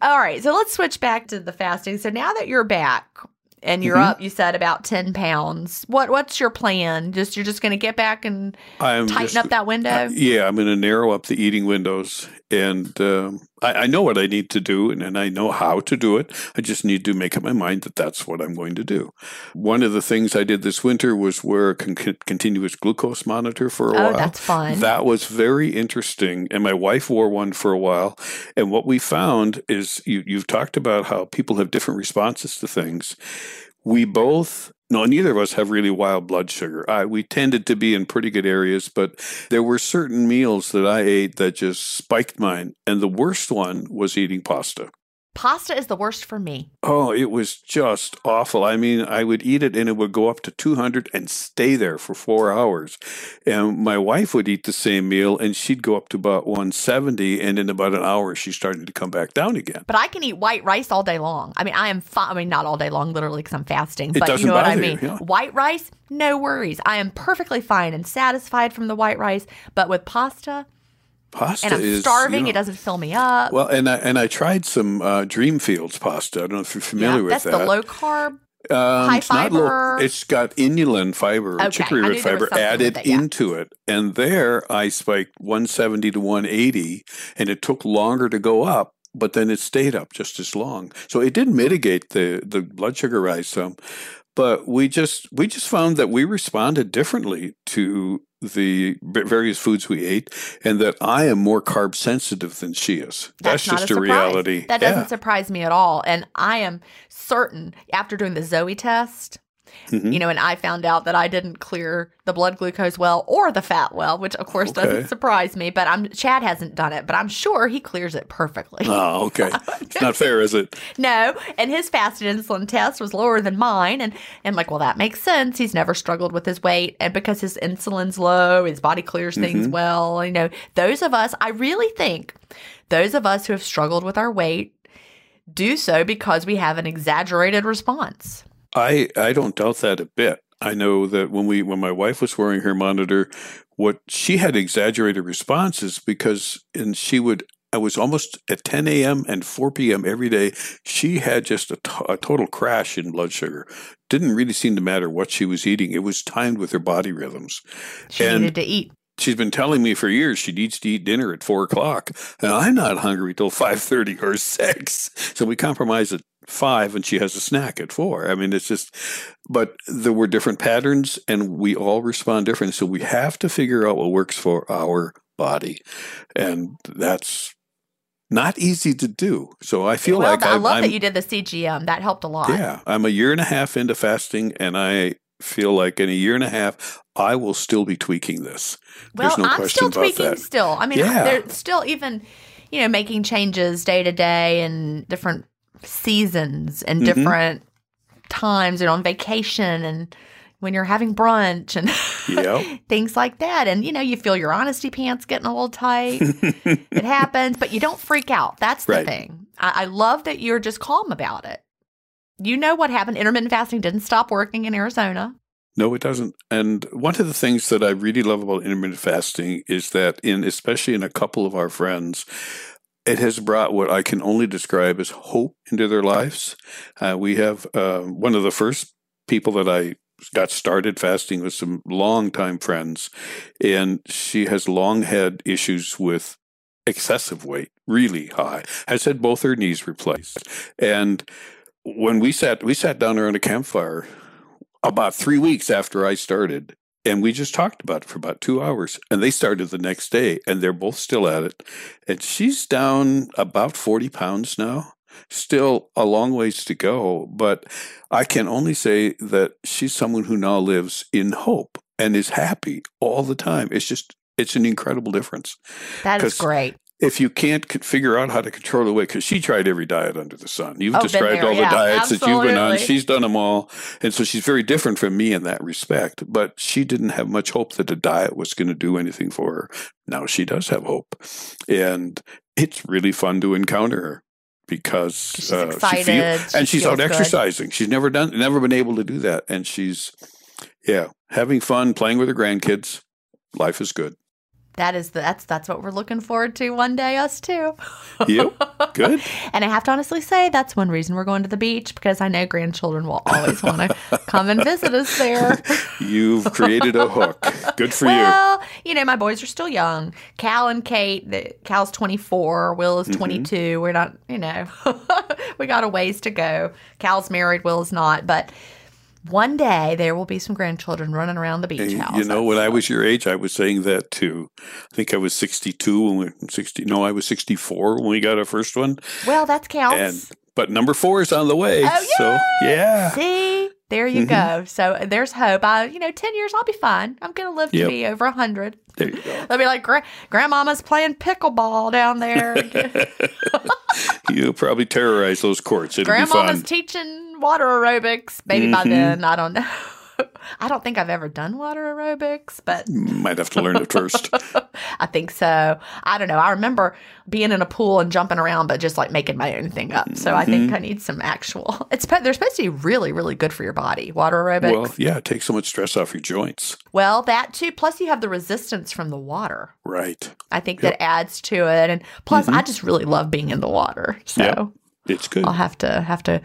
All right, so let's switch back to the fasting. So now that you're back and you're Mm-hmm. up, you said about ten pounds. What what's your plan? Just you're just going to get back and I'm tighten just- up that window. Yeah, I'm going to narrow up the eating windows, and um, I, I know what I need to do, and, and I know how to do it. I just need to make up my mind that that's what I'm going to do. One of the things I did this winter was wear a con- continuous glucose monitor for a Oh, while. that's fun. That was very interesting, and my wife wore one for a while. And what we found is you, you've talked about how people have different responses to things. We both no, neither of us have really wild blood sugar. I, we tended to be in pretty good areas, but there were certain meals that I ate that just spiked mine. And the worst one was eating pasta. Pasta is the worst for me. Oh, it was just awful. I mean, I would eat it and it would go up to 200 and stay there for four hours. And my wife would eat the same meal and she'd go up to about 170. And in about an hour, she started to come back down again. But I can eat white rice all day long. I mean, I am fine. I mean, not all day long, literally, because I'm fasting. It but you know what I bother you, mean. yeah. White rice, no worries. I am perfectly fine and satisfied from the white rice. But with pasta, Pasta and I'm is starving, you it doesn't fill me up. Well, and I and I tried some uh, Dreamfields pasta. I don't know if you're familiar yeah, with that's that. That's the low carb. Um, High it's low- fiber. it's got inulin fiber, Okay, chicory root knew there was fiber added yeah. into it. And there I spiked 170 to 180, and it took longer to go up, but then it stayed up just as long. So it did mitigate the, the blood sugar rise some. But we just we just found that we responded differently to the various foods we ate, and that I am more carb sensitive than she is. That's, not just a, a, reality. That Yeah. doesn't surprise me at all. And I am certain after doing the Zoe test Mm-hmm. You know, and I found out that I didn't clear the blood glucose well or the fat well, which of course Okay. doesn't surprise me. But I'm Chad hasn't done it, but I'm sure he clears it perfectly. Oh, okay. It's not fair, is it? No, and his fasted insulin test was lower than mine, and and like, well, that makes sense. He's never struggled with his weight, and because his insulin's low, his body clears things mm-hmm. well. You know, those of us, I really think, those of us who have struggled with our weight do so because we have an exaggerated response. I I don't doubt that a bit. I know that when we when my wife was wearing her monitor, what she had exaggerated responses because and she would I was almost at 10 a.m. and 4 p.m. every day. She had just a, a total crash in blood sugar. Didn't really seem to matter what she was eating. It was timed with her body rhythms. She And- needed to eat. She's been telling me for years she needs to eat dinner at four o'clock, and I'm not hungry till five thirty or six. So we compromise at five, and she has a snack at four. I mean, it's just, but there were different patterns, and we all respond different. So we have to figure out what works for our body, and that's not easy to do. So I feel well, like I love I'm- that you did the CGM. That helped a lot. yeah, I'm a year and a half into fasting, and I feel like in a year and a half I will still be tweaking this. Well, There's no I'm question still about tweaking that. still. I mean, Yeah. they're still even, you know, making changes day to day and different seasons and Mhm. different times and on vacation and when you're having brunch and Yep. things like that. And, you know, you feel your honesty pants getting a little tight. it happens, but you don't freak out. That's the Right. thing. I, I love that you're just calm about it. You know what happened. Intermittent fasting didn't stop working in Arizona. No, it doesn't. And one of the things that I really love about intermittent fasting is that in especially in a couple of our friends, it has brought what I can only describe as hope into their lives. Uh, we have uh, one of the first people that I got started fasting with some longtime friends, and she has long had issues with excessive weight, really high. Has had both her knees replaced, and when we sat we sat down around a campfire about three weeks after I started. And we just talked about it for about two hours. And they started the next day, and they're both still at it. And she's down about 40 pounds now. Still a long ways to go. But I can only say that she's someone who now lives in hope and is happy all the time. It's just, it's an incredible difference. that is great. If you can't figure out how to control the weight, because she tried every diet under the sun. You've Oh, described there, all yeah, the diets that you've been on. She's done them all. And so she's very different from me in that respect. But she didn't have much hope that a diet was going to do anything for her. Now she does have hope. And it's really fun to encounter her because She's uh, she feel, she and she's feels out good. exercising. She's never done, never been able to do that. And she's, yeah, having fun, playing with her grandkids. Life is good. That is the, that's that's what we're looking forward to one day, us too. you Good. And I have to honestly say that's one reason we're going to the beach because I know grandchildren will always want to come and visit us there. You've created a hook. Good for you. well, you know, my boys are still young. Cal and Kate, the, Cal's 24, Will Mm-hmm. is 22. We're not, you know, we got a ways to go. Cal's married, Will is not, but one day there will be some grandchildren running around the beach house. you know, when I was your age, I was saying that too. I think I was 62 when we 60. No, I was 64 when we got our first one. well, that counts. And but number four is on the way. Oh, So yeah, See, there you Mhm. go. So there's hope. I, you know, ten years, I'll be fine. I'm gonna live to Yep. be over hundred. there you go. They'll be like, Gra- Grandmama's playing pickleball down there. You'll probably terrorize those courts. It'll Grandmama's teaching water aerobics. Maybe by Mhm. then, I don't know. I don't think I've ever done water aerobics, but Might have to learn it first. I think so. I don't know. I remember being in a pool and jumping around, but just like making my own thing up. So I Mm-hmm. think I need some actual. It's they're supposed to be really, really good for your body. Water aerobics. well, yeah, it takes so much stress off your joints. Well, that too. Plus, you have the resistance from the water. Right. I think Yep. that adds to it. And plus, I just really love being in the water. So Yep. It's good. I'll have to have to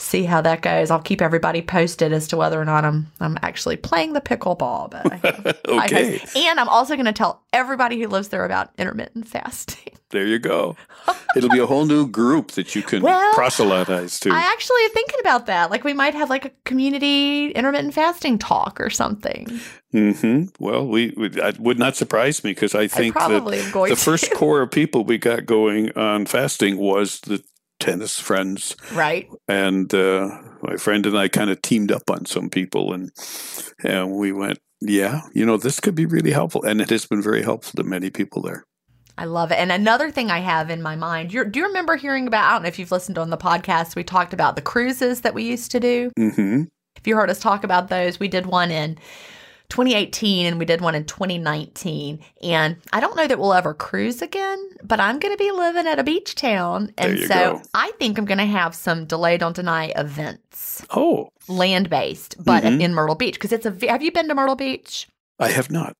see how that goes. I'll keep everybody posted as to whether or not I'm I'm actually playing the pickleball. But I hope, I Okay. hope- and I'm also going to tell everybody who lives there about intermittent fasting. There you go. It'll be a whole new group that you can Well, proselytize to. I actually am thinking about that. Like we might have like a community intermittent fasting talk or something. hmm Well, we, we it would not surprise me because I think probably that am going the to. first core of people we got going on fasting was the tennis friends, Right. and uh, my friend and I kind of teamed up on some people, and and we went, yeah, you know, this could be really helpful, and it has been very helpful to many people there. I love it. And another thing I have in my mind, do you remember hearing about? I don't know if you've listened on the podcast. We talked about the cruises that we used to do. hmm If you heard us talk about those, we did one in 2018 and we did one in 2019. And I don't know that we'll ever cruise again, but I'm going to be living at a beach town. And so go. I think I'm going to have some delay, don't deny events, Oh, land based, but Mhm. in Myrtle Beach. Because it's a, have you been to Myrtle Beach? I have not.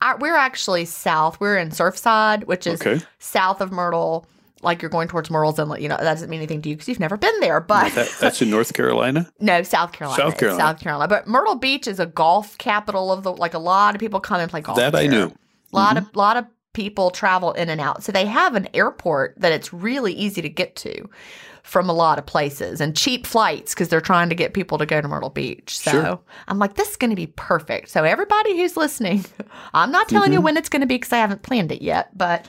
Our, we're actually south. We're in Surfside, which is Okay, south of Myrtle. Like you're going towards Murrells Inlet, you know, that doesn't mean anything to you because you've never been there. But that, that's in North Carolina. no, South Carolina. South Carolina. South Carolina. But Myrtle Beach is a golf capital of the like a lot of people come and play golf. That I knew. A lot Mm-hmm. of lot of people travel in and out. So they have an airport that it's really easy to get to from a lot of places and cheap flights because they're trying to get people to go to Myrtle Beach. So Sure. I'm like, this is going to be perfect. So everybody who's listening, I'm not telling you Mm-hmm. when it's going to be because I haven't planned it yet, but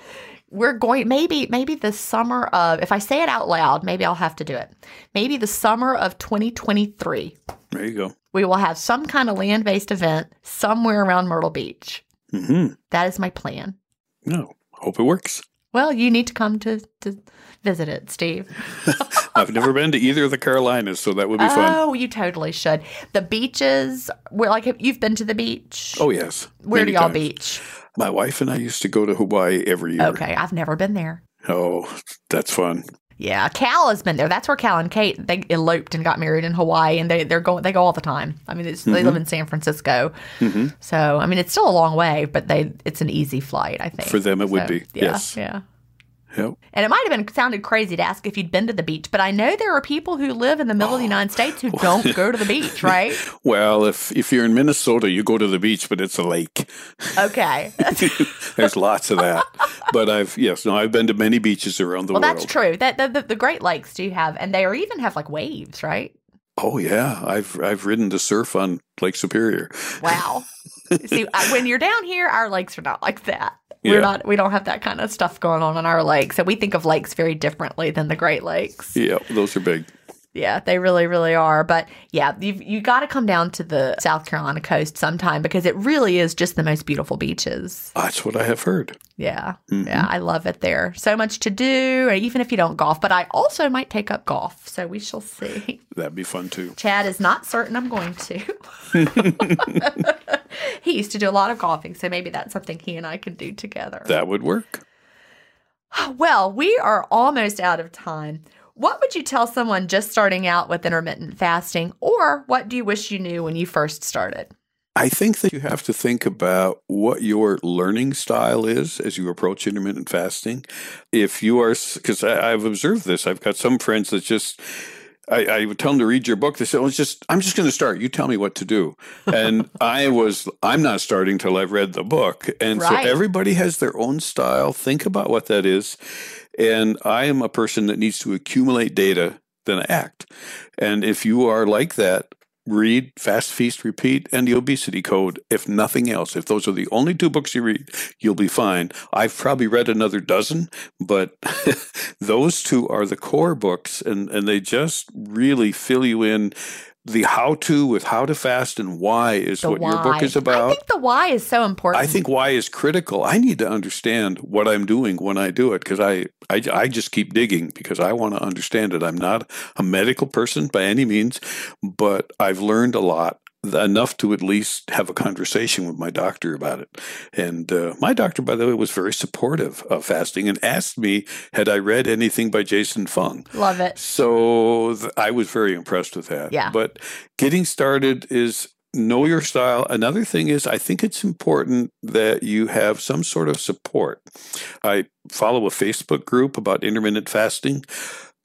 we're going maybe maybe the summer of if I say it out loud, maybe I'll have to do it. Maybe the summer of 2023 There you go. we will have some kind of land based event somewhere around Myrtle Beach. hmm That is my plan. No, hope it works. Well, you need to come to, to visit it, Steve. I've never been to either of the Carolinas, so that would be fun. Oh, you totally should. The beaches, where like have- you've been to the beach. Oh yes. where do y'all times. beach? My wife and I used to go to Hawaii every year. Okay, I've never been there. Oh, that's fun. Yeah, Cal has been there. That's where Cal and Kate they eloped and got married in Hawaii, and they they're going they go all the time. I mean, it's, they Mm-hmm. live in San Francisco, so I mean it's still a long way, but they it's an easy flight. I think For them it would be, Yeah, yes. yeah. Yep. And it might have been sounded crazy to ask if you'd been to the beach, but I know there are people who live in the middle of the oh. United States who don't go to the beach, right? Well, if if you're in Minnesota, you go to the beach, but it's a lake. Okay. There's lots of that. But I've yes, no, I've been to many beaches around the well, world. Well, that's true. That the, the, the Great Lakes do have, and they are even have like waves, right? Oh yeah, I've I've ridden to surf on Lake Superior. Wow. See, when you're down here, our lakes are not like that. We're not. We don't have that kind of stuff going on in our lakes, so we think of lakes very differently than the Great Lakes. Yeah, those are big. Yeah, they really, really are. But yeah, you've you got to come down to the South Carolina coast sometime because it really is just the most beautiful beaches. That's what I have heard. Yeah, Mhm. yeah, I love it there. So much to do, even if you don't golf. But I also might take up golf, so we shall see. That'd be fun too. Chad is not certain I'm going to. he used to do a lot of golfing, so maybe that's something he and I can do together. That would work. Well, we are almost out of time. What would you tell someone just starting out with intermittent fasting, or what do you wish you knew when you first started? I think that you have to think about what your learning style is as you approach intermittent fasting. If you are, because I've observed this, I've got some friends that just, I, I would tell them to read your book. They said, "Oh, it's just, I'm just going to start. You tell me what to do." And I was, I'm not starting till I've read the book. And Right. so everybody has their own style. Think about what that is. And I am a person that needs to accumulate data, then act. And if you are like that, read Fast Feast Repeat and the Obesity Code, if nothing else. If those are the only two books you read, you'll be fine. I've probably read another dozen, but those two are the core books, and, and they just really fill you in. The how to with how to fast and why is The what why. your book is about. I think the why is so important. I think why is critical. I need to understand what I'm doing when I do it because I, I, I just keep digging because I want to understand it. I'm not a medical person by any means, but I've learned a lot enough to at least have a conversation with my doctor about it. And uh, my doctor, by the way, was very supportive of fasting and asked me had I read anything by Jason Fung. Love it. So th- I was very impressed with that. Yeah. But getting started is know your style. Another thing is, I think it's important that you have some sort of support. I follow a Facebook group about intermittent fasting.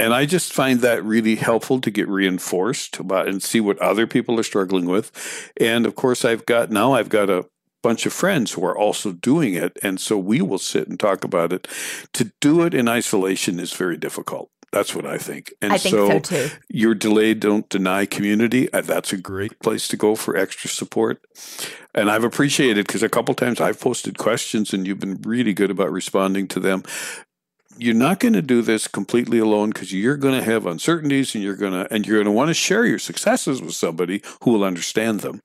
And I just find that really helpful to get reinforced about and see what other people are struggling with. And of course, I've got now I've got a bunch of friends who are also doing it. And so we will sit and talk about it. To do it in isolation is very difficult. That's what I think. And I think so, too. your delayed don't deny community uh, that's a great place to go for extra support and i've appreciated because a couple times i've posted questions and you've been really good about responding to them you're not going to do this completely alone because you're going to have uncertainties and you're going to and you're going to want to share your successes with somebody who will understand them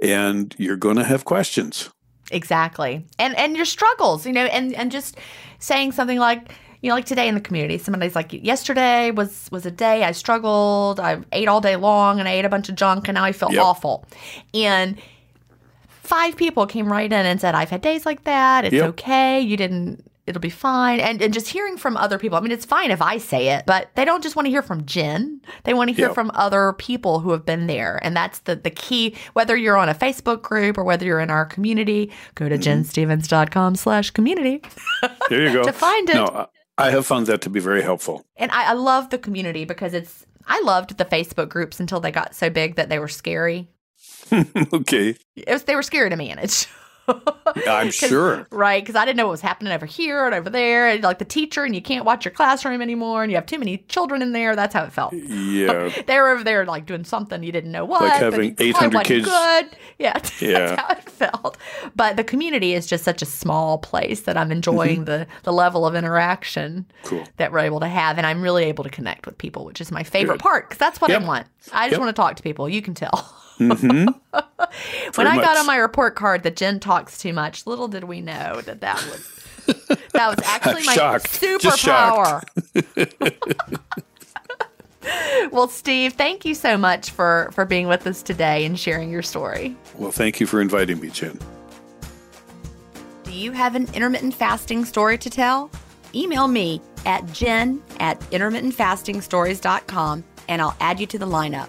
and you're going to have questions Exactly. And and your struggles, you know, and and just saying something like you know, like today in the community, somebody's like, yesterday was was a day I struggled. I ate all day long and I ate a bunch of junk and now I feel Yep. awful. And five people came right in and said, I've had days like that. It's Yep. okay. You didn't it'll be fine. And and just hearing from other people. I mean, it's fine if I say it, but they don't just want to hear from Gin. They want to hear Yep. from other people who have been there. And that's the the key, whether you're on a Facebook group or whether you're in our community, go Mm-hmm. to ginstephens.com slash community. there you go To find it. no I- i have found that to be very helpful And I, I love the community because it's I loved the Facebook groups until they got so big that they were scary. okay It was, they were scary to manage. i'm sure Right, because I didn't know what was happening over here and over there, and like the teacher, and you can't watch your classroom anymore, and you have too many children in there. That's how it felt. yeah They were over there like doing something you didn't know what. Like having 800 wasn't kids. Good, yeah, Yeah. that's how it felt. But the community is just such a small place that I'm enjoying mm-hmm. the the level of interaction Cool. that we're able to have, and I'm really able to connect with people, which is my favorite Good. part because that's what Yep. I want. I just Yep. want to talk to people. You can tell. Hmm when I got on my report card that Gin talks too much, little did we know that that was that was actually my Shocked. Just superpower. well, Steve, thank you so much for for being with us today and sharing your story. well thank you for inviting me Gin Do you have an intermittent fasting story to tell? Email me at gin at intermittentfastingstories.com and I'll add you to the lineup.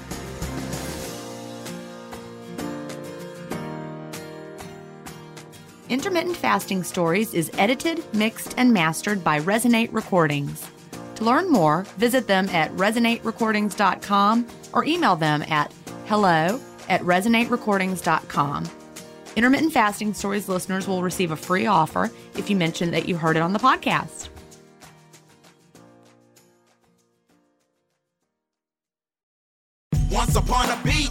Intermittent Fasting Stories is edited, mixed, and mastered by Resonate Recordings. To learn more, visit them at resonaterecordings.com or email them at hello at resonaterecordings.com. Intermittent Fasting Stories listeners will receive a free offer if you mention that you heard it on the podcast. Once upon a beat.